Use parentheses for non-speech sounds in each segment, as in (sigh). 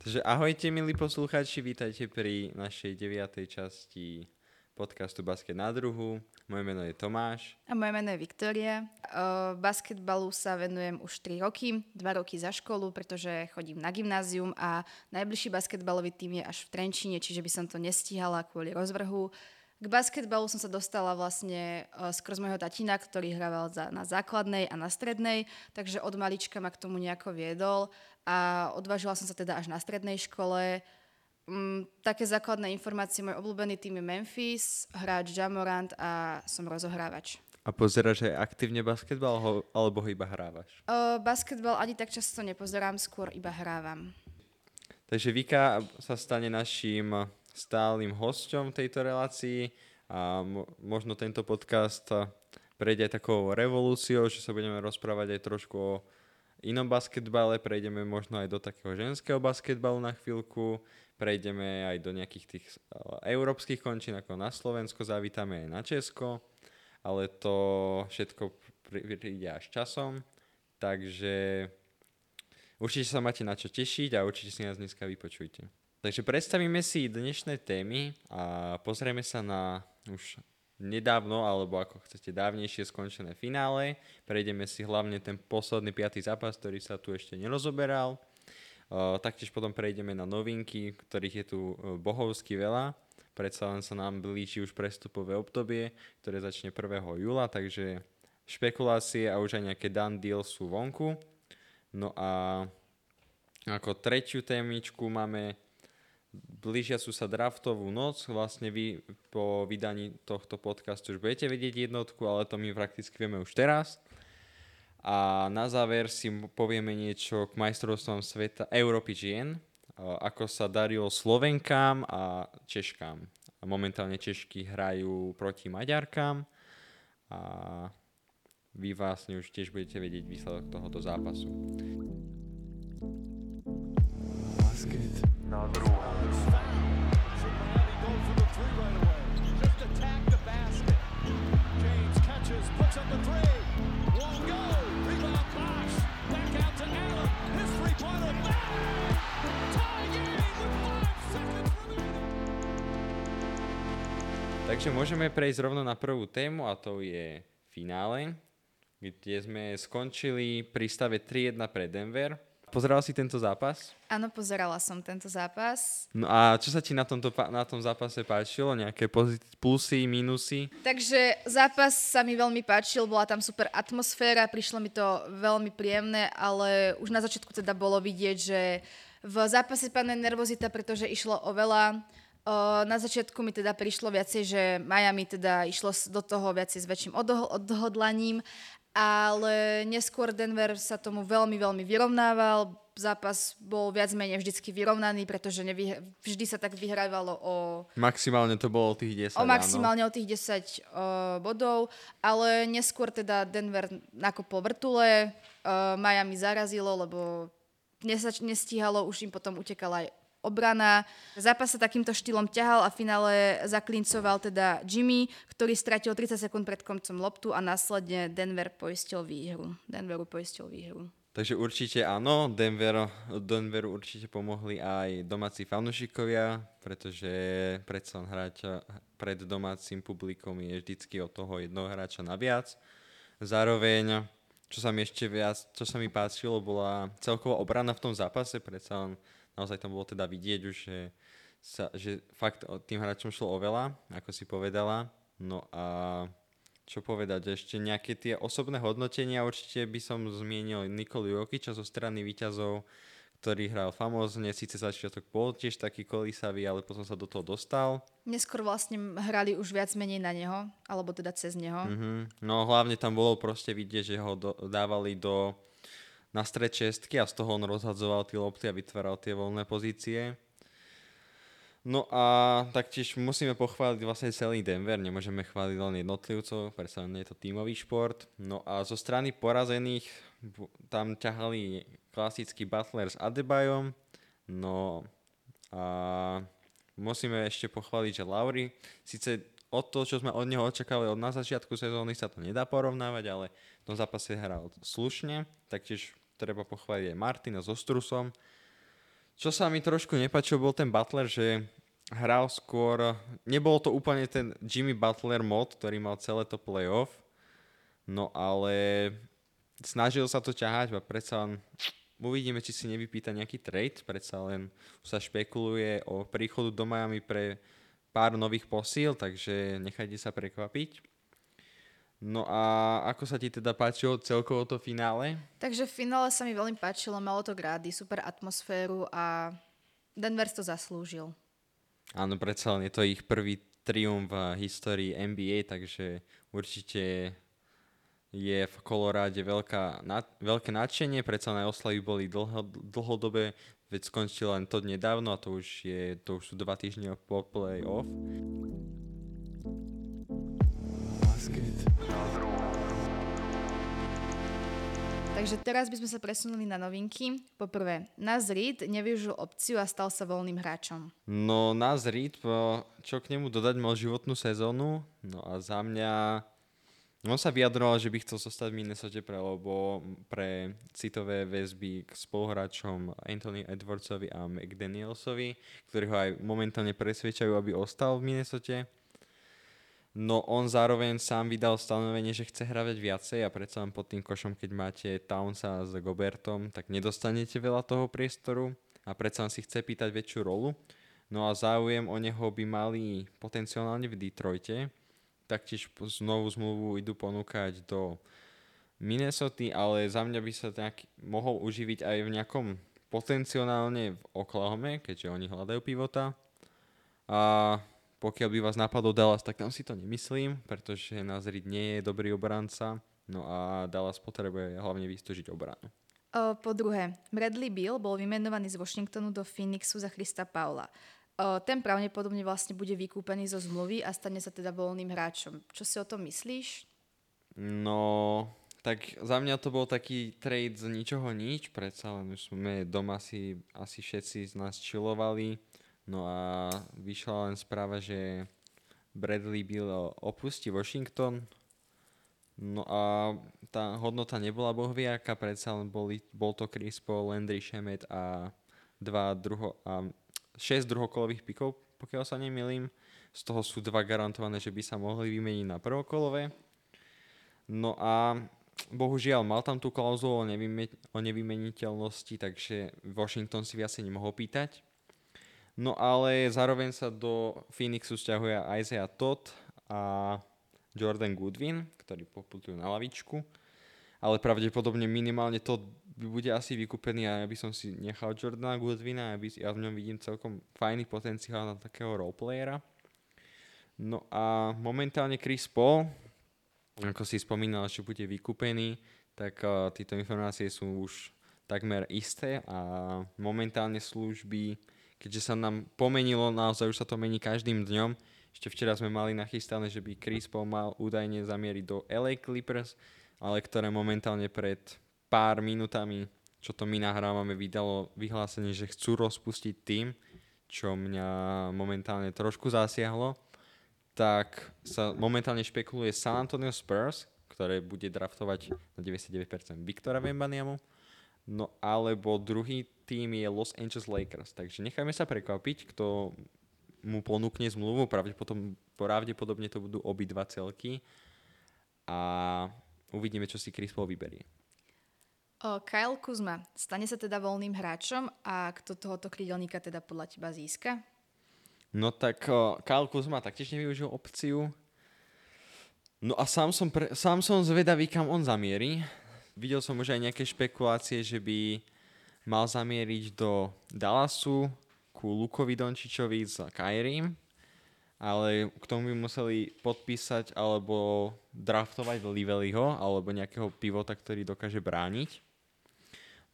Takže ahojte milí poslucháči, vítajte pri našej deviatej časti podcastu Basket na druhu. Moje meno je Tomáš. A moje meno je Viktória. basketbalu sa venujem už 3 roky, 2 roky za školu, pretože chodím na gymnázium a najbližší basketbalový tým je až v Trenčine, čiže by som to nestihala kvôli rozvrhu. K basketbalu som sa dostala vlastne skrz môjho tatina, ktorý hrával za, na základnej a na strednej, takže od malička ma k tomu nejako viedol a odvážila som sa teda až na strednej škole. Um, také základné informácie, môj obľúbený tým je Memphis, hráč Jamorant a som rozohrávač. A pozeráš aj aktívne basketbal, ho, alebo ho iba hrávaš? Uh, basketbal ani tak často nepozerám, skôr iba hrávam. Takže Vika sa stane našim stálym hosťom tejto relácii. A mo- možno tento podcast prejde aj takou revolúciou, že sa budeme rozprávať aj trošku o inom basketbale, prejdeme možno aj do takého ženského basketbalu na chvíľku, prejdeme aj do nejakých tých európskych končín, ako na Slovensko, zavítame aj na Česko, ale to všetko príde až časom, takže určite sa máte na čo tešiť a určite si nás dneska vypočujte. Takže predstavíme si dnešné témy a pozrieme sa na už nedávno, alebo ako chcete dávnejšie skončené finále. Prejdeme si hlavne ten posledný piatý zápas, ktorý sa tu ešte nerozoberal. Taktiež potom prejdeme na novinky, ktorých je tu bohovsky veľa. Predsa len sa nám blíži už prestupové obdobie, ktoré začne 1. júla, takže špekulácie a už aj nejaké done deal sú vonku. No a ako tretiu témičku máme blížiacu sa draftovú noc. Vlastne vy po vydaní tohto podcastu už budete vedieť jednotku, ale to my prakticky vieme už teraz. A na záver si povieme niečo k majstrovstvom sveta Európy žien, ako sa darilo Slovenkám a Češkám. Momentálne Češky hrajú proti Maďarkám a vy vlastne už tiež budete vedieť výsledok tohoto zápasu. Basket na druhú. Takže môžeme prejsť rovno na prvú tému a to je finále, kde sme skončili pri stave 3-1 pre Denver. Pozerala si tento zápas? Áno, pozerala som tento zápas. No a čo sa ti na, tomto, na tom zápase páčilo? Nejaké plusy, minusy? Takže zápas sa mi veľmi páčil, bola tam super atmosféra, prišlo mi to veľmi príjemné, ale už na začiatku teda bolo vidieť, že v zápase panuje nervozita, pretože išlo o veľa na začiatku mi teda prišlo viacej, že Miami teda išlo do toho viacej s väčším odhodlaním, ale neskôr Denver sa tomu veľmi, veľmi vyrovnával. Zápas bol viac menej vždycky vyrovnaný, pretože nevy, vždy sa tak vyhrávalo o... Maximálne to bolo o tých 10, O maximálne áno. o tých 10 uh, bodov, ale neskôr teda Denver nakopol vrtule, uh, Miami zarazilo, lebo nestíhalo, už im potom utekala aj obrana. Zápas sa takýmto štýlom ťahal a v finále zaklincoval teda Jimmy, ktorý stratil 30 sekúnd pred koncom loptu a následne Denver poistil výhru. Denveru poistil výhru. Takže určite áno, Denver, Denveru určite pomohli aj domáci fanúšikovia, pretože predsa hrať pred domácim publikom je vždycky od toho jednoho hráča naviac. Zároveň, čo sa mi ešte viac, čo sa mi páčilo, bola celková obrana v tom zápase, predsa len naozaj tam bolo teda vidieť už, že, sa, že fakt tým hráčom šlo oveľa, ako si povedala. No a čo povedať, ešte nejaké tie osobné hodnotenia, určite by som zmienil Nikolu Jokiča zo strany výťazov, ktorý hral famózne, síce začiatok bol tiež taký kolísavý, ale potom sa do toho dostal. Neskôr vlastne hrali už viac menej na neho, alebo teda cez neho. Mm-hmm. No hlavne tam bolo proste vidieť, že ho do, dávali do na stred čestky a z toho on rozhadzoval tie lopty a vytváral tie voľné pozície. No a taktiež musíme pochváliť vlastne celý Denver, nemôžeme chváliť len jednotlivcov, predsa je to tímový šport. No a zo strany porazených tam ťahali klasický Butler s Adebayom, no a musíme ešte pochváliť, že Lauri, síce od toho, čo sme od neho očakávali od na začiatku sezóny, sa to nedá porovnávať, ale v tom zápase hral slušne, taktiež treba pochváliť aj Martina so Strusom, Čo sa mi trošku nepačilo, bol ten Butler, že hral skôr... Nebol to úplne ten Jimmy Butler mod, ktorý mal celé to playoff, no ale snažil sa to ťahať a predsa len uvidíme, či si nevypýta nejaký trade, predsa len sa špekuluje o príchodu do Miami pre pár nových posíl, takže nechajte sa prekvapiť. No a ako sa ti teda páčilo celkovo to finále? Takže v finále sa mi veľmi páčilo, malo to grády, super atmosféru a Denver to zaslúžil. Áno, predsa len je to ich prvý triumf v histórii NBA, takže určite je v Koloráde veľká, na, veľké nadšenie, predsa na oslavy boli dlho, dlhodobé, veď skončilo len to nedávno a to už, je, to už sú dva týždne po play-off. Takže teraz by sme sa presunuli na novinky. Poprvé, Naz Reed nevyužil opciu a stal sa voľným hráčom. No Naz Reed, čo k nemu dodať, mal životnú sezónu. No a za mňa... On sa vyjadroval, že by chcel zostať v Minnesota pre, lebo pre citové väzby k spoluhráčom Anthony Edwardsovi a McDanielsovi, ktorí ho aj momentálne presvedčajú, aby ostal v Minnesota. No on zároveň sám vydal stanovenie, že chce hravať viacej a predsa len pod tým košom, keď máte Townsa s Gobertom, tak nedostanete veľa toho priestoru a predsa si chce pýtať väčšiu rolu. No a záujem o neho by mali potenciálne v Detroite. Taktiež znovu zmluvu idú ponúkať do Minnesota, ale za mňa by sa nejak mohol uživiť aj v nejakom potenciálne v Oklahome, keďže oni hľadajú pivota. A pokiaľ by vás napadol Dallas, tak tam si to nemyslím, pretože Nazrid nie je dobrý obranca, no a Dallas potrebuje hlavne vystúžiť obranu. O, po druhé, Bradley Bill bol vymenovaný z Washingtonu do Phoenixu za Christa Paula. O, ten pravdepodobne vlastne bude vykúpený zo zmluvy a stane sa teda voľným hráčom. Čo si o tom myslíš? No, tak za mňa to bol taký trade z ničoho nič, predsa len už sme doma si asi všetci z nás čilovali No a vyšla len správa, že Bradley Bill opustí Washington. No a tá hodnota nebola bohviaká, predsa len boli, bol to Chris Paul, Landry Shemet a dva druho, a 6 druhokolových pikov, pokiaľ sa nemýlim. Z toho sú dva garantované, že by sa mohli vymeniť na prvokolové. No a bohužiaľ mal tam tú klauzulu o, o nevymeniteľnosti, takže Washington si viacej nemohol pýtať. No ale zároveň sa do Phoenixu stiahuje Isaiah Todd a Jordan Goodwin, ktorí poputujú na lavičku. Ale pravdepodobne minimálne to bude asi vykúpený a ja by som si nechal Jordana Goodwina, by, ja v ňom vidím celkom fajný potenciál na takého roleplayera. No a momentálne Chris Paul, ako si spomínal, že bude vykúpený, tak uh, tieto informácie sú už takmer isté a momentálne služby keďže sa nám pomenilo, naozaj už sa to mení každým dňom. Ešte včera sme mali nachystané, že by Chris Paul mal údajne zamieriť do LA Clippers, ale ktoré momentálne pred pár minutami, čo to my nahrávame, vydalo vyhlásenie, že chcú rozpustiť tým, čo mňa momentálne trošku zasiahlo, tak sa momentálne špekuluje San Antonio Spurs, ktoré bude draftovať na 99% Viktora Vembaniamu, no alebo druhý tým je Los Angeles Lakers. Takže nechajme sa prekvapiť, kto mu ponúkne zmluvu. Pravdepodobne, pravdepodobne to budú obidva celky. A uvidíme, čo si Chris Paul vyberie. O, Kyle Kuzma, stane sa teda voľným hráčom a kto tohoto krydelníka teda podľa teba získa? No tak o, Kyle Kuzma taktiež nevyužil opciu. No a sám som, pre, sám som zvedavý, kam on zamierí. Videl som už aj nejaké špekulácie, že by mal zamieriť do Dallasu ku Lukovi Dončičovi s Kairim, ale k tomu by museli podpísať alebo draftovať Livelyho alebo nejakého pivota, ktorý dokáže brániť.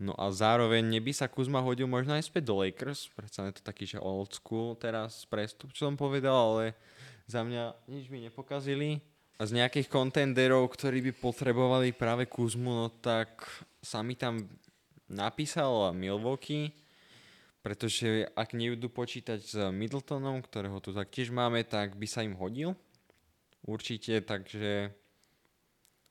No a zároveň neby sa Kuzma hodil možno aj späť do Lakers, predsa je to taký, že old school teraz prestup, čo som povedal, ale za mňa nič mi nepokazili. A z nejakých kontenderov, ktorí by potrebovali práve Kuzmu, no tak sa mi tam napísal Milwaukee, pretože ak nebudú počítať s Middletonom, ktorého tu taktiež máme, tak by sa im hodil. Určite, takže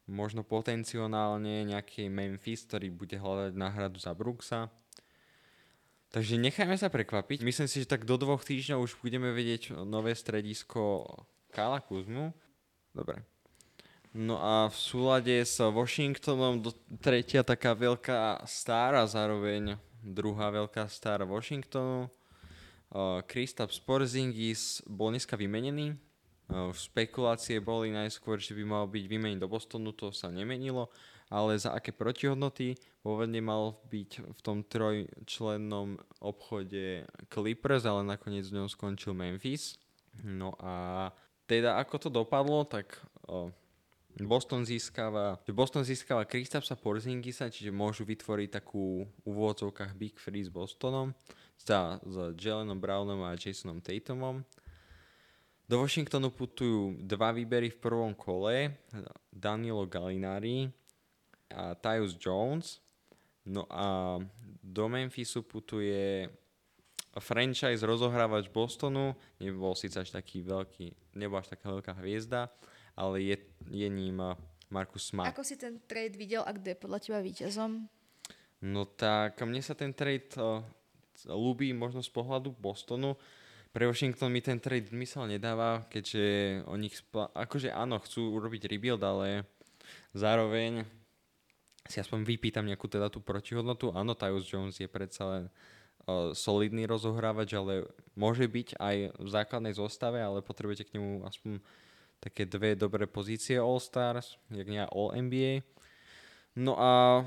možno potenciálne nejaký Memphis, ktorý bude hľadať náhradu za Brooksa. Takže nechajme sa prekvapiť. Myslím si, že tak do dvoch týždňov už budeme vedieť nové stredisko Kala Kuzmu. Dobre. No a v súlade s Washingtonom do, tretia taká veľká star zároveň druhá veľká star Washingtonu. Uh, Kristaps Porzingis bol dneska vymenený. Uh, spekulácie boli najskôr, že by mal byť vymenený do Bostonu, to sa nemenilo ale za aké protihodnoty pôvodne mal byť v tom trojčlennom obchode Clippers, ale nakoniec v ňom skončil Memphis. No a teda ako to dopadlo, tak o, Boston získava, Boston získava Kristapsa Porzingisa, čiže môžu vytvoriť takú v Big Free s Bostonom, za, s Jalenom Brownom a Jasonom Tatumom. Do Washingtonu putujú dva výbery v prvom kole, Danilo Gallinari a Tyus Jones. No a do Memphisu putuje franchise rozohrávač Bostonu, nebol síce až taký veľký, nebol až taká veľká hviezda, ale je, je ním Markus Smart. Ako si ten trade videl a kde je podľa teba víťazom? No tak mne sa ten trade uh, ľúbi možno z pohľadu Bostonu. Pre Washington mi ten trade zmysel nedáva, keďže o nich, spla- akože áno, chcú urobiť rebuild, ale zároveň si aspoň vypýtam nejakú teda tú protihodnotu. Áno, Tyus Jones je predsa len solidný rozohrávač, ale môže byť aj v základnej zostave, ale potrebujete k nemu aspoň také dve dobré pozície All-Stars, jak nie All-NBA. No a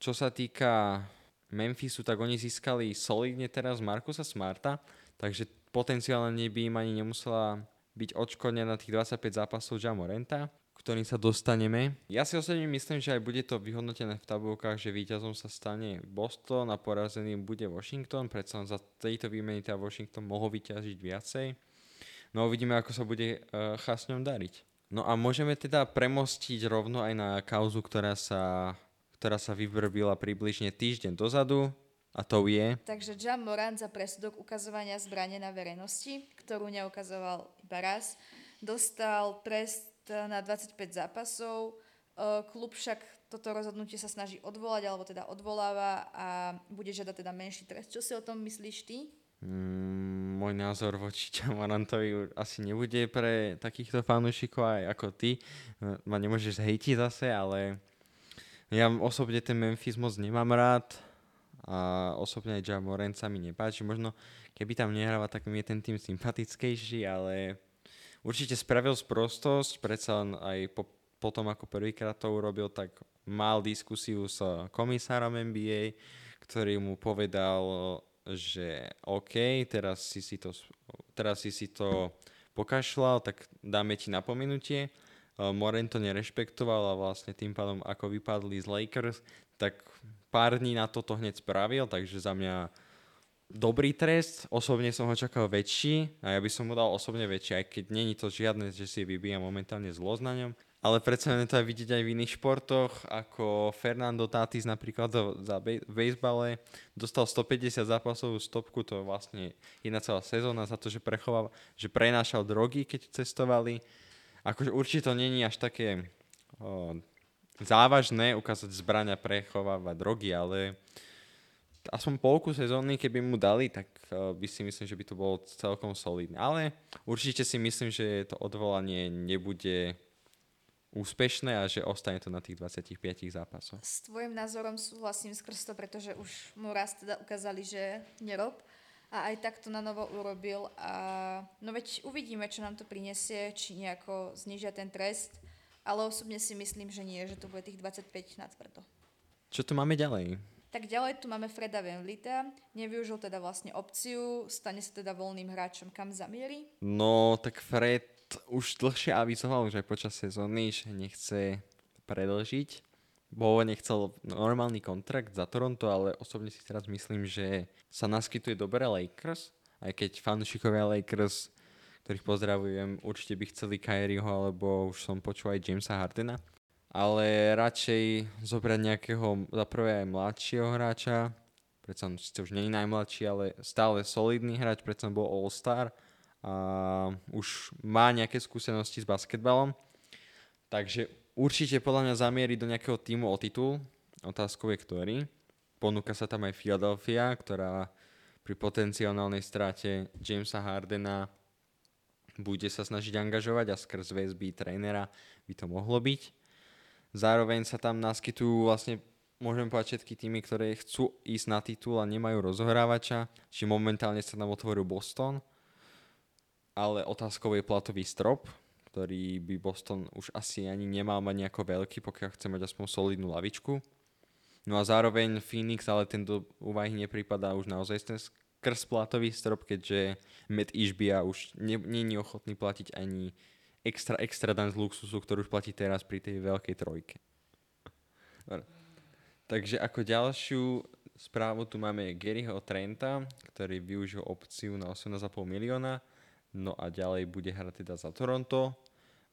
čo sa týka Memphisu, tak oni získali solidne teraz Markusa Smarta, takže potenciálne by im ani nemusela byť odškodnená na tých 25 zápasov Jamorenta ktorým sa dostaneme. Ja si osobne myslím, že aj bude to vyhodnotené v tabulkách, že víťazom sa stane Boston a porazeným bude Washington, predsa za tejto výmeny teda Washington mohol vyťažiť viacej. No uvidíme, ako sa bude uh, chasňom dariť. No a môžeme teda premostiť rovno aj na kauzu, ktorá sa, ktorá sa vyvrbila približne týždeň dozadu, a to je... Takže Jam Moran za presudok ukazovania zbrane na verejnosti, ktorú neukazoval iba raz, dostal trest na 25 zápasov. Klub však toto rozhodnutie sa snaží odvolať, alebo teda odvoláva a bude žiadať teda menší trest. Čo si o tom myslíš ty? Mm, môj názor voči (laughs) Čamarantovi asi nebude pre takýchto fanúšikov aj ako ty. Ma nemôžeš zhejtiť zase, ale ja osobne ten Memphis moc nemám rád a osobne aj Jamoran sa mi nepáči. Možno keby tam nehráva, tak mi je ten tým sympatickejší, ale určite spravil sprostosť, predsa len aj po, potom, ako prvýkrát to urobil, tak mal diskusiu s komisárom NBA, ktorý mu povedal, že OK, teraz si si to, teraz si si to pokašľal, tak dáme ti napomenutie. Moren to nerešpektoval a vlastne tým pádom, ako vypadli z Lakers, tak pár dní na to hneď spravil, takže za mňa dobrý trest, osobne som ho čakal väčší a ja by som mu dal osobne väčší, aj keď není to žiadne, že si vybíja momentálne zlosť na. Ale predsa len to aj vidieť aj v iných športoch, ako Fernando Tatis napríklad za bej- dostal 150 zápasovú stopku, to je vlastne jedna celá sezóna za to, že prechoval, že prenášal drogy, keď cestovali. Akože určite to není až také o, závažné ukázať zbrania prechovávať drogy, ale aspoň polku sezóny, keby mu dali, tak uh, by si myslím, že by to bolo celkom solidné. Ale určite si myslím, že to odvolanie nebude úspešné a že ostane to na tých 25 zápasoch. S tvojim názorom súhlasím skrz to, pretože už mu raz teda ukázali, že nerob a aj tak to na novo urobil a no veď uvidíme, čo nám to prinesie, či nejako znižia ten trest, ale osobne si myslím, že nie, že to bude tých 25 na tvrdo. Čo tu máme ďalej? Tak ďalej tu máme Freda Venlita, nevyužil teda vlastne opciu, stane sa teda voľným hráčom, kam zamierí? No, tak Fred už dlhšie avizoval, už aj počas sezóny, že nechce predlžiť. Bo nechcel normálny kontrakt za Toronto, ale osobne si teraz myslím, že sa naskytuje dobré Lakers, aj keď fanúšikovia Lakers, ktorých pozdravujem, určite by chceli Kyrieho, alebo už som počul aj Jamesa Hardena ale radšej zobrať nejakého za prvé aj mladšieho hráča, predsa síce už nie je najmladší, ale stále solidný hráč, predsa bol All-Star a už má nejaké skúsenosti s basketbalom, takže určite podľa mňa zamierí do nejakého týmu o titul, otázkou je ktorý. Ponúka sa tam aj Philadelphia, ktorá pri potenciálnej strate Jamesa Hardena bude sa snažiť angažovať a skrz väzby trénera by to mohlo byť. Zároveň sa tam naskytujú vlastne môžem povedať všetky týmy, ktoré chcú ísť na titul a nemajú rozohrávača, či momentálne sa tam otvoril Boston, ale otázkou je platový strop, ktorý by Boston už asi ani nemal mať nejako veľký, pokiaľ chce mať aspoň solidnú lavičku. No a zároveň Phoenix, ale ten do úvahy nepripadá už naozaj ten skrz platový strop, keďže Matt Ishbia už není ochotný platiť ani extra, extra dan z luxusu, ktorú už platí teraz pri tej veľkej trojke. Takže ako ďalšiu správu tu máme Garyho Trenta, ktorý využil opciu na 18,5 milióna. No a ďalej bude hrať teda za Toronto.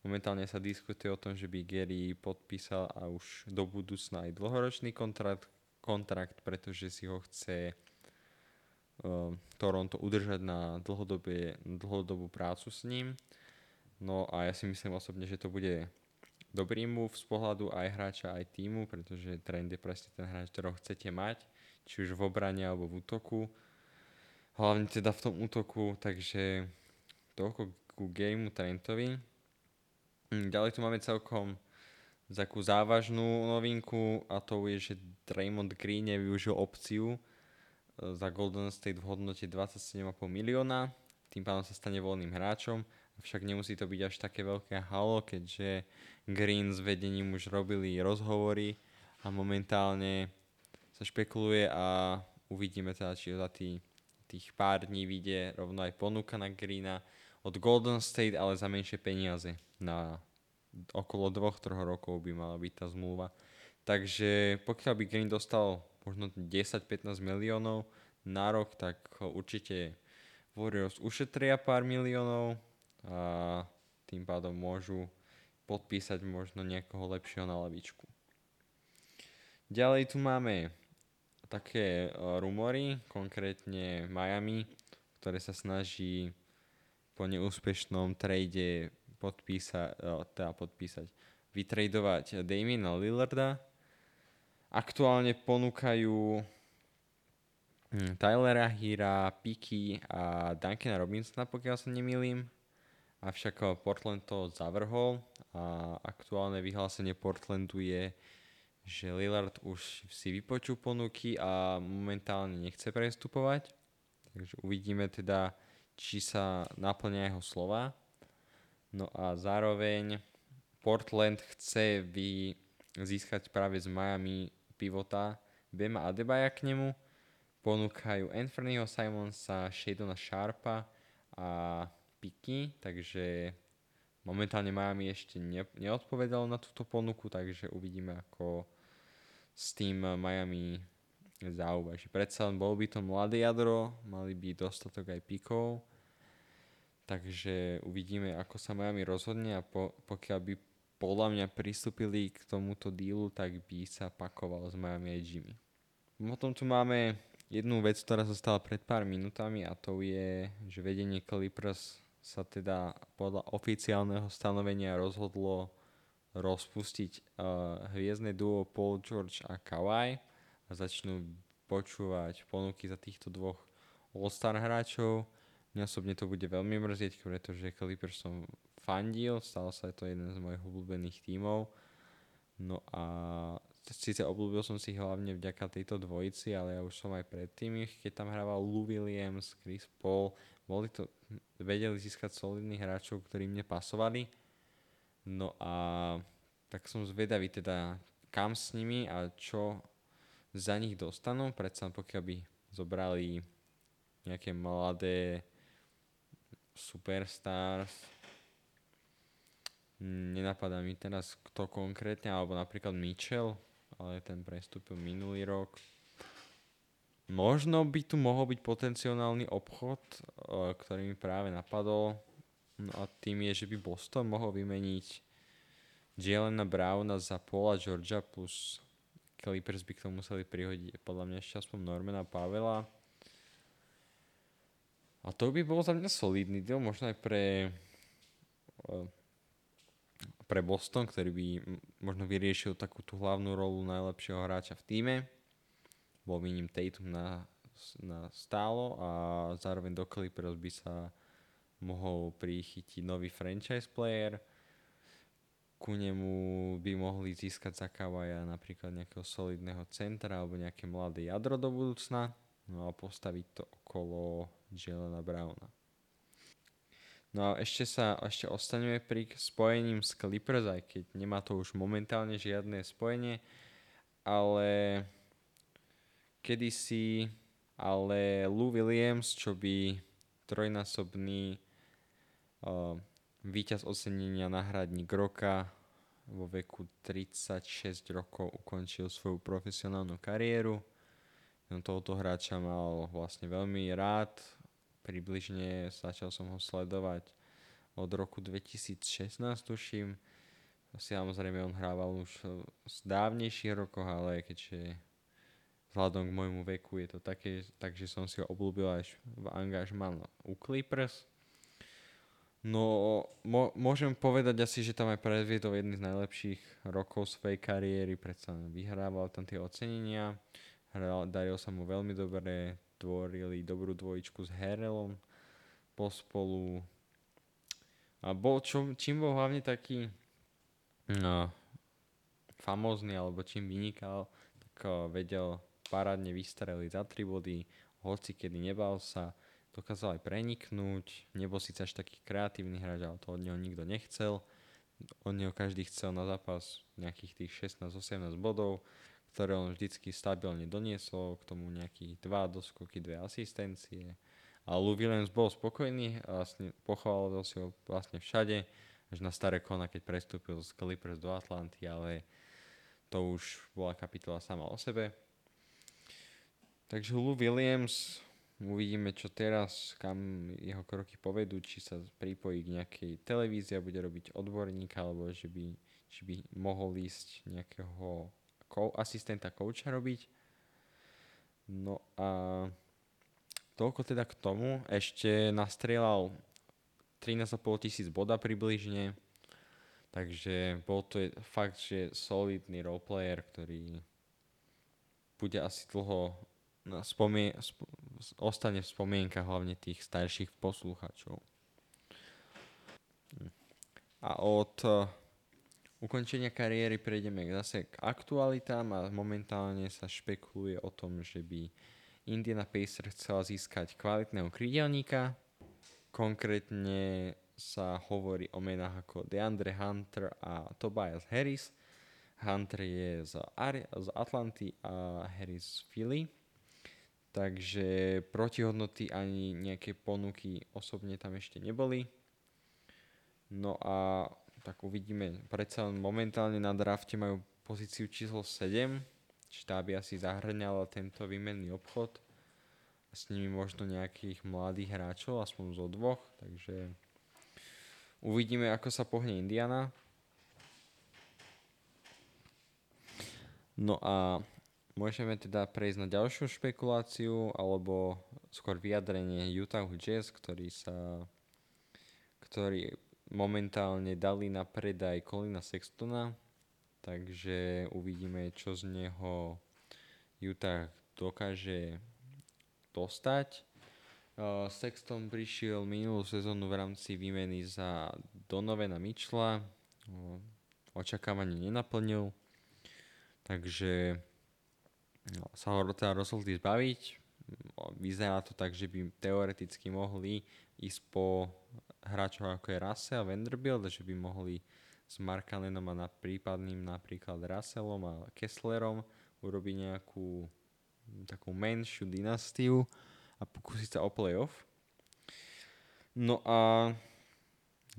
Momentálne sa diskutuje o tom, že by Gary podpísal a už do budúcna aj dlhoročný kontrakt, kontrakt pretože si ho chce uh, Toronto udržať na dlhodobú prácu s ním. No a ja si myslím osobne, že to bude dobrý move z pohľadu aj hráča, aj týmu, pretože trend je presne ten hráč, ktorého chcete mať, či už v obrane alebo v útoku. Hlavne teda v tom útoku, takže toľko ku gameu Trentovi. Hm, ďalej tu máme celkom takú závažnú novinku a to je, že Draymond Green nevyužil opciu e, za Golden State v hodnote 27,5 milióna, tým pádom sa stane voľným hráčom však nemusí to byť až také veľké halo, keďže Green s vedením už robili rozhovory a momentálne sa špekuluje a uvidíme teda, či za tý, tých pár dní vyjde rovno aj ponuka na Greena od Golden State, ale za menšie peniaze. Na okolo 2-3 rokov by mala byť tá zmluva. Takže pokiaľ by Green dostal možno 10-15 miliónov na rok, tak určite Warriors ušetria pár miliónov, a tým pádom môžu podpísať možno niekoho lepšieho na lavičku. Ďalej tu máme také e, rumory, konkrétne Miami, ktoré sa snaží po neúspešnom trade podpísať, e, teda podpísať, vytradovať Damiena Lillarda. Aktuálne ponúkajú hm, Tylera Hira, Piki a Duncana Robinsona, pokiaľ sa nemýlim. Avšak eh, Portland to zavrhol a aktuálne vyhlásenie Portlandu je, že Lillard už si vypočul ponuky a momentálne nechce prestupovať. Takže uvidíme teda, či sa naplňa jeho slova. No a zároveň Portland chce vy získať práve z Miami pivota Bema Adebaja k nemu. Ponúkajú Anthonyho Simonsa, Shadona Sharpa a piky, takže momentálne Miami ešte ne, neodpovedalo na túto ponuku, takže uvidíme, ako s tým Miami zauvaží. Predsa bol by to mladé jadro, mali by dostatok aj pikov, takže uvidíme, ako sa Miami rozhodne a po, pokiaľ by podľa mňa pristúpili k tomuto dílu, tak by sa pakoval s Miami aj Jimmy. Potom tu máme jednu vec, ktorá sa stala pred pár minutami a to je, že vedenie Clippers sa teda podľa oficiálneho stanovenia rozhodlo rozpustiť uh, hviezdne duo Paul George a Kawhi a začnú počúvať ponuky za týchto dvoch All-Star hráčov. Mňa osobne to bude veľmi mrzieť, pretože Clippers som fandil, stal sa to jeden z mojich obľúbených tímov. No a síce obľúbil som si hlavne vďaka tejto dvojici, ale ja už som aj predtým, keď tam hrával Lou Williams, Chris Paul, boli to, vedeli získať solidných hráčov, ktorí mne pasovali. No a tak som zvedavý teda kam s nimi a čo za nich dostanú. Predsa pokiaľ by zobrali nejaké mladé superstars, nenapadá mi teraz kto konkrétne, alebo napríklad Mitchell, ale ten prestúpil minulý rok. Možno by tu mohol byť potenciálny obchod, ktorý mi práve napadol. No a tým je, že by Boston mohol vymeniť Jelena Browna za Paula Georgia plus Clippers by k tomu museli prihodiť podľa mňa ešte aspoň Normana Pavela. A to by bol za mňa solidný deal, možno aj pre e, pre Boston, ktorý by možno vyriešil takú tú hlavnú rolu najlepšieho hráča v týme bol vyním Tatum na na stálo a zároveň do Clippers by sa mohol prichytiť nový franchise player. Ku nemu by mohli získať za Kawaja napríklad nejakého solidného centra alebo nejaké mladé jadro do budúcna no a postaviť to okolo Jelena Browna. No a ešte sa ešte ostaňuje pri spojením s Clippers, aj keď nemá to už momentálne žiadne spojenie, ale kedysi ale Lou Williams, čo by trojnásobný uh, víťaz ocenenia náhradník roka vo veku 36 rokov ukončil svoju profesionálnu kariéru. No, tohoto hráča mal vlastne veľmi rád, približne začal som ho sledovať od roku 2016, tuším. Samozrejme on hrával už z dávnejších rokoch, ale keďže vzhľadom k môjmu veku je to také, takže som si ho obľúbil až v angažman u Clippers. No, mo- môžem povedať asi, že tam aj predviedol jedný z najlepších rokov svojej kariéry, predsa vyhrával tam tie ocenenia, hral, daril sa mu veľmi dobre, tvorili dobrú dvojičku s Herelom pospolu. A bol, čo, čím bol hlavne taký no, famózny, alebo čím vynikal, tak uh, vedel parádne vystreliť za 3 body, hoci kedy nebal sa, dokázal aj preniknúť, nebol síce až taký kreatívny hráč, ale to od neho nikto nechcel. Od neho každý chcel na zápas nejakých tých 16-18 bodov, ktoré on vždycky stabilne doniesol, k tomu nejakých 2 doskoky, 2 asistencie. A Lou Williams bol spokojný, a vlastne pochválil si ho vlastne všade, až na staré kona, keď prestúpil z Clippers do Atlanty, ale to už bola kapitola sama o sebe. Takže Lou Williams Uvidíme, čo teraz, kam jeho kroky povedú, či sa pripojí k nejakej televízii a bude robiť odborníka, alebo že by, či by mohol ísť nejakého ko- asistenta kouča robiť. No a toľko teda k tomu. Ešte nastrieľal 13,5 tisíc boda približne, takže bol to fakt, že solidný roleplayer, ktorý bude asi dlho spomie, sp- ostane v spomienkach hlavne tých starších poslucháčov. A od uh, ukončenia kariéry prejdeme zase k aktualitám a momentálne sa špekuluje o tom, že by Indiana Pacers chcela získať kvalitného krídelníka. Konkrétne sa hovorí o menách ako DeAndre Hunter a Tobias Harris. Hunter je z, Ari- z Atlanty a Harris z Philly takže protihodnoty ani nejaké ponuky osobne tam ešte neboli. No a tak uvidíme, predsa momentálne na drafte majú pozíciu číslo 7, či tá by asi zahrňala tento výmenný obchod a s nimi možno nejakých mladých hráčov, aspoň zo dvoch, takže uvidíme, ako sa pohne Indiana. No a Môžeme teda prejsť na ďalšiu špekuláciu alebo skôr vyjadrenie Utah Jazz, ktorý sa ktorý momentálne dali na predaj Colina Sextona, takže uvidíme, čo z neho Utah dokáže dostať. Uh, Sexton prišiel minulú sezónu v rámci výmeny za Donovena Mitchella. Uh, očakávanie nenaplnil. Takže no, sa ho teda rozhodli zbaviť. Vyzerá to tak, že by teoreticky mohli ísť po hráčov ako je Russell Vanderbilt, že by mohli s Markanenom a prípadným napríklad Russellom a Kesslerom urobiť nejakú takú menšiu dynastiu a pokúsiť sa o playoff. No a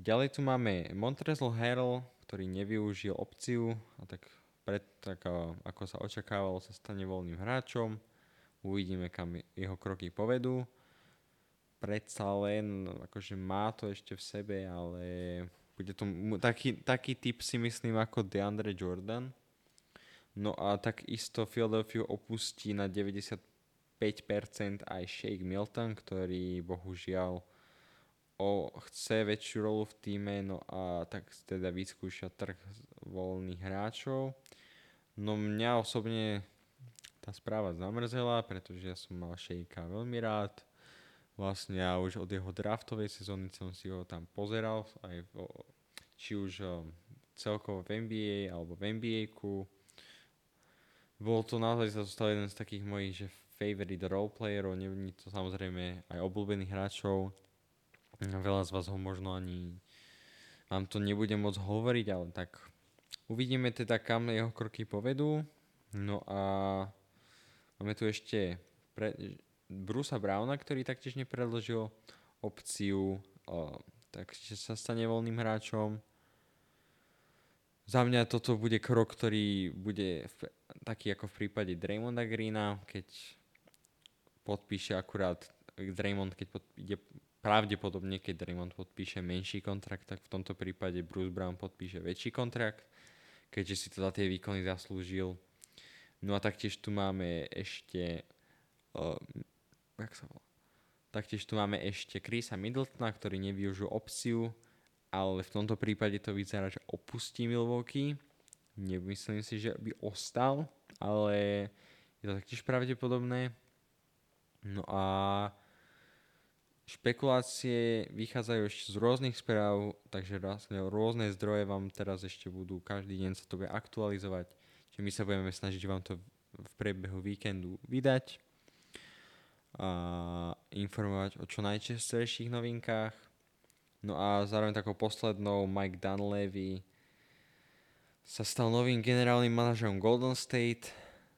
ďalej tu máme Montrezl Harrell, ktorý nevyužil opciu a tak pred, tak, ako sa očakávalo, sa stane voľným hráčom. Uvidíme, kam jeho kroky povedú. Predsa len, akože má to ešte v sebe, ale bude to taký, taký typ si myslím ako DeAndre Jordan. No a takisto Philadelphia opustí na 95% aj Shake Milton, ktorý bohužiaľ o, chce väčšiu rolu v týme, no a tak teda vyskúša trh voľných hráčov. No mňa osobne tá správa zamrzela, pretože ja som mal Šejka veľmi rád. Vlastne ja už od jeho draftovej sezóny som si ho tam pozeral, aj v, či už um, celkovo v NBA alebo v NBA-ku. Bol to naozaj zostal jeden z takých mojich že favorite roleplayerov, není to samozrejme aj obľúbených hráčov. Veľa z vás ho možno ani vám to nebudem môcť hovoriť, ale tak uvidíme teda kam jeho kroky povedú. No a máme tu ešte pre, Brusa Browna, ktorý taktiež nepredložil opciu, o, takže sa stane voľným hráčom. Za mňa toto bude krok, ktorý bude v, taký ako v prípade Draymonda Greena, keď podpíše akurát Draymond, keď pod, pravdepodobne, keď Draymond podpíše menší kontrakt, tak v tomto prípade Bruce Brown podpíše väčší kontrakt, keďže si teda tie výkony zaslúžil. No a taktiež tu máme ešte uh, jak sa volá? Taktiež tu máme ešte Chrisa Middletona, ktorý nevyužil opciu, ale v tomto prípade to vyzerá, že opustí Milwaukee. Nemyslím si, že by ostal, ale je to taktiež pravdepodobné. No a špekulácie vychádzajú ešte z rôznych správ, takže vlastne rôzne zdroje vám teraz ešte budú, každý deň sa to bude aktualizovať, čiže my sa budeme snažiť vám to v priebehu víkendu vydať a informovať o čo najčastejších novinkách. No a zároveň takou poslednou Mike Dunleavy sa stal novým generálnym manažerom Golden State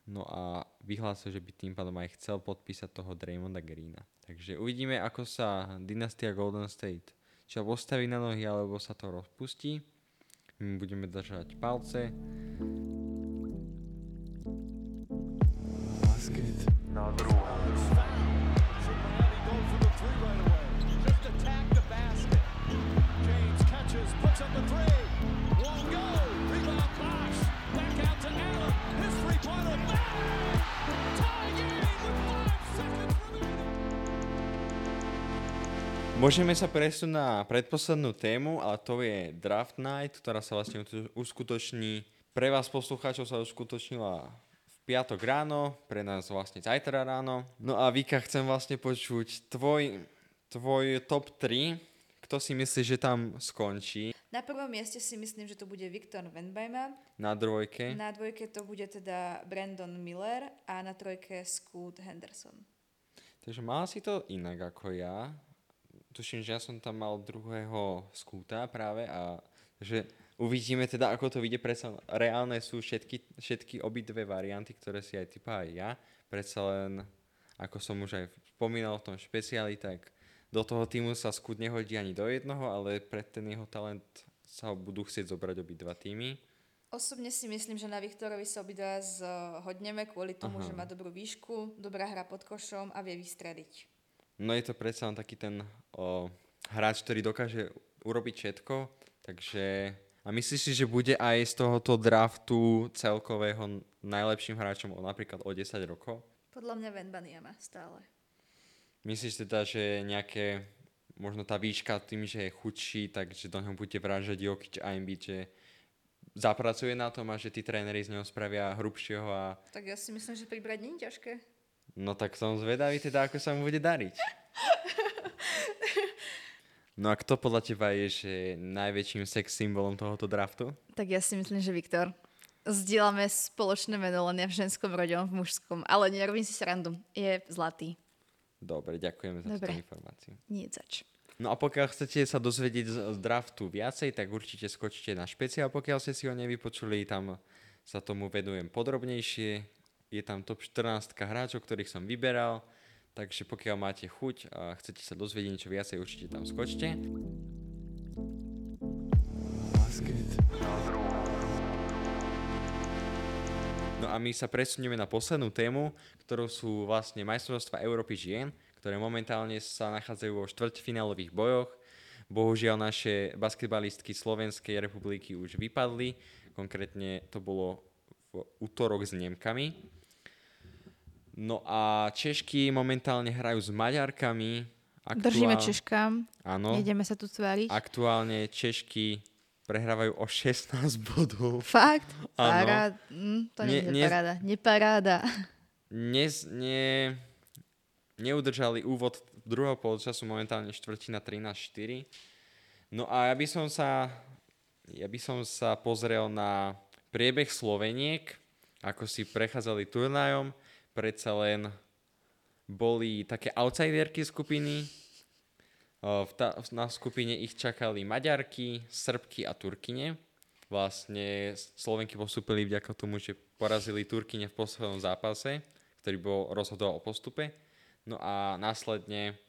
no a vyhlásil, že by tým pádom aj chcel podpísať toho Draymonda Greena. Takže uvidíme, ako sa dynastia Golden State či postaví na nohy, alebo sa to rozpustí. My budeme držať palce. Basket. Na druhú. puts up the three. Môžeme sa presunúť na predposlednú tému, ale to je Draft Night, ktorá sa vlastne uskutoční. Pre vás poslucháčov sa uskutočnila v piatok ráno, pre nás vlastne zajtra ráno. No a Vika, chcem vlastne počuť tvoj, tvoj top 3 kto si myslí, že tam skončí? Na prvom mieste si myslím, že to bude Viktor Venbajma. Na dvojke? Na dvojke to bude teda Brandon Miller a na trojke Scoot Henderson. Takže mal si to inak ako ja. Tuším, že ja som tam mal druhého Scoota práve a že uvidíme teda, ako to vyjde. Predsa reálne sú všetky, všetky obidve varianty, ktoré si aj typa aj ja. Predsa len, ako som už aj spomínal v tom špeciáli, tak do toho týmu sa skúd nehodí ani do jednoho, ale pre ten jeho talent sa ho budú chcieť zobrať obidva týmy. Osobne si myslím, že na Viktorovi sa obidva zhodneme kvôli tomu, Aha. že má dobrú výšku, dobrá hra pod košom a vie vystrediť. No je to predsa len taký ten o, hráč, ktorý dokáže urobiť všetko, takže a myslíš si, že bude aj z tohoto draftu celkového najlepším hráčom o napríklad o 10 rokov? Podľa mňa Venbaniama stále. Myslíš teda, že nejaké, možno tá výška tým, že je chudší, takže do neho bude vrážať Jokic a Embiid, že zapracuje na tom a že tí tréneri z neho spravia hrubšieho a... Tak ja si myslím, že pribrať nie je ťažké. No tak som zvedavý teda, ako sa mu bude dariť. No a kto podľa teba je že najväčším sex symbolom tohoto draftu? Tak ja si myslím, že Viktor. Zdieľame spoločné meno len ja v ženskom rode, v mužskom. Ale nerobím si srandu. Je zlatý. Dobre, ďakujeme za Dobre. túto informáciu. Nie zač. No a pokiaľ chcete sa dozvedieť z draftu viacej, tak určite skočte na špeciál, pokiaľ ste si ho nevypočuli, tam sa tomu venujem podrobnejšie. Je tam top 14 hráčov, ktorých som vyberal, takže pokiaľ máte chuť a chcete sa dozvedieť niečo viacej, určite tam skočte. No a my sa presunieme na poslednú tému, ktorou sú vlastne majstrovstvá Európy žien, ktoré momentálne sa nachádzajú vo štvrťfinálových bojoch. Bohužiaľ naše basketbalistky Slovenskej republiky už vypadli, konkrétne to bolo v útorok s Nemkami. No a Češky momentálne hrajú s Maďarkami. Aktuál... Držíme Češkám. Áno. Ideme sa tu tváriť. Aktuálne Češky prehrávajú o 16 (laughs) bodov. Fakt? Paráda. Mm, to nie, nie je paráda. Neparáda. Nez, ne, neudržali úvod druhého polčasu, momentálne štvrtina 13-4. No a ja by som sa, ja by som sa pozrel na priebeh Sloveniek, ako si prechádzali turnajom. Predsa len boli také outsiderky skupiny. V ta, na skupine ich čakali Maďarky, Srbky a Turkine. Vlastne Slovenky postupili vďaka tomu, že porazili Turkine v poslednom zápase, ktorý bol rozhodoval o postupe. No a následne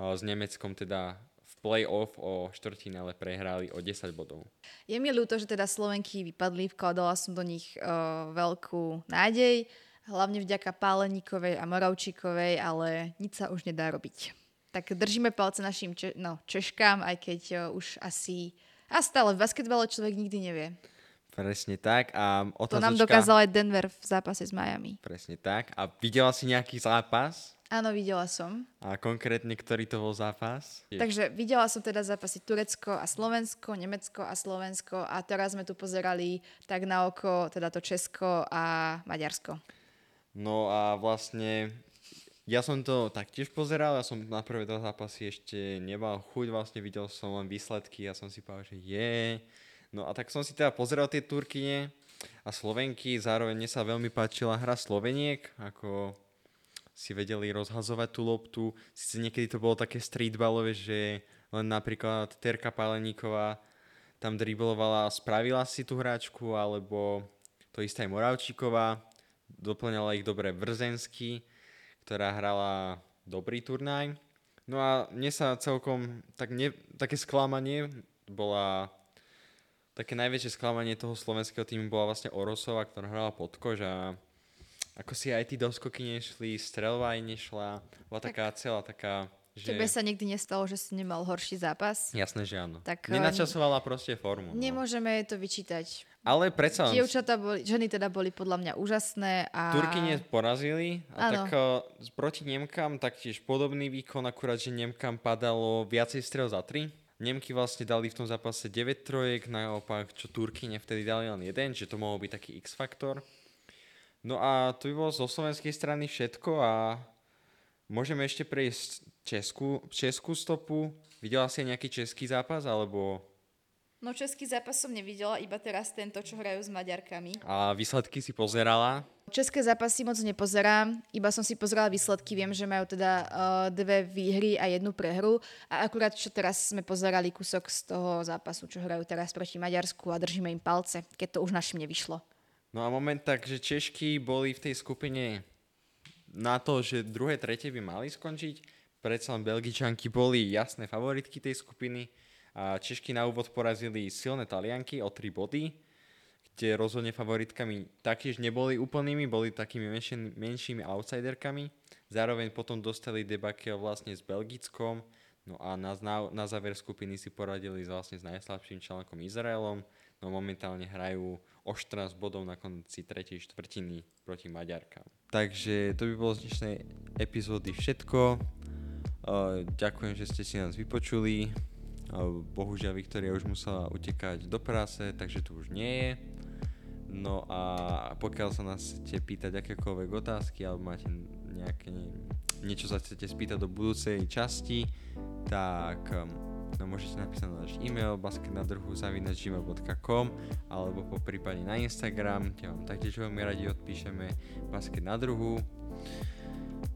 s Nemeckom teda v play-off o štvrtinále prehrali o 10 bodov. Je mi ľúto, že teda Slovenky vypadli, vkladala som do nich uh, veľkú nádej, hlavne vďaka Páleníkovej a Moravčíkovej, ale nič sa už nedá robiť. Tak držíme palce našim če- no, Češkám, aj keď uh, už asi... A stále v basketbale človek nikdy nevie. Presne tak. A otázočka... To nám dokázal aj Denver v zápase s Miami. Presne tak. A videla si nejaký zápas? Áno, videla som. A konkrétne, ktorý to bol zápas? Takže videla som teda zápasy Turecko a Slovensko, Nemecko a Slovensko a teraz sme tu pozerali tak na oko, teda to Česko a Maďarsko. No a vlastne ja som to taktiež pozeral, ja som na prvé dva zápasy ešte nemal chuť, vlastne videl som len výsledky a som si povedal, že je. No a tak som si teda pozeral tie Turkine a Slovenky, zároveň mne sa veľmi páčila hra Sloveniek, ako si vedeli rozhazovať tú loptu. Sice niekedy to bolo také streetballové, že len napríklad Terka Paleníková tam driblovala a spravila si tú hráčku, alebo to isté aj Moravčíková, doplňala ich dobre Vrzensky, ktorá hrala dobrý turnaj. No a mne sa celkom tak ne, také sklamanie bola také najväčšie sklamanie toho slovenského týmu bola vlastne Orosova, ktorá hrala pod kož a ako si aj tí doskoky nešli, strelba aj nešla, bola tak, taká celá taká... Že... Tebe sa nikdy nestalo, že si nemal horší zápas? Jasné, že áno. Tak, Nenačasovala proste formu. No. Nemôžeme no. to vyčítať. Ale predsa... Dievčatá boli, ženy teda boli podľa mňa úžasné a... Turkyne porazili a ano. tak uh, proti Nemkám taktiež podobný výkon, akurát, že Nemkám padalo viacej strel za tri. Nemky vlastne dali v tom zápase 9 trojek, naopak čo Turkyne vtedy dali len jeden, že to mohol byť taký X-faktor. No a to by bolo zo slovenskej strany všetko a môžeme ešte prejsť českú, českú stopu. Videla si nejaký český zápas, alebo... No český zápas som nevidela, iba teraz tento, čo hrajú s Maďarkami. A výsledky si pozerala? České zápasy moc nepozerám, iba som si pozerala výsledky, viem, že majú teda uh, dve výhry a jednu prehru a akurát čo teraz sme pozerali kúsok z toho zápasu, čo hrajú teraz proti Maďarsku a držíme im palce, keď to už našim nevyšlo. No a moment tak, že Češky boli v tej skupine na to, že druhé, tretie by mali skončiť. Predsa len Belgičanky boli jasné favoritky tej skupiny Češky na úvod porazili silné Talianky o 3 body, kde rozhodne favoritkami taktiež neboli úplnými, boli takými menšími, menšími outsiderkami. Zároveň potom dostali debakel vlastne s Belgickom, no a na, na, na záver skupiny si poradili vlastne s najslabším článkom Izraelom, no momentálne hrajú o 14 bodov na konci tretej štvrtiny proti Maďarkám. Takže to by bolo z dnešnej epizódy všetko. ďakujem, že ste si nás vypočuli. Bohužiaľ Viktoria už musela utekať do práce, takže tu už nie je. No a pokiaľ sa nás chcete pýtať akékoľvek otázky alebo máte nejaké, niečo sa chcete spýtať do budúcej časti, tak no môžete napísať na náš e-mail basketnadruhu.gmail.com alebo po prípade na Instagram, kde vám taktiež veľmi radi odpíšeme basket na druhu.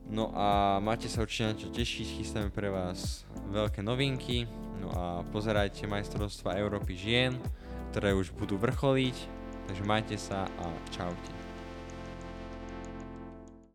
No a máte sa určite na čo tešiť, chystáme pre vás veľké novinky, no a pozerajte majstrovstva Európy žien, ktoré už budú vrcholiť, takže majte sa a čaute.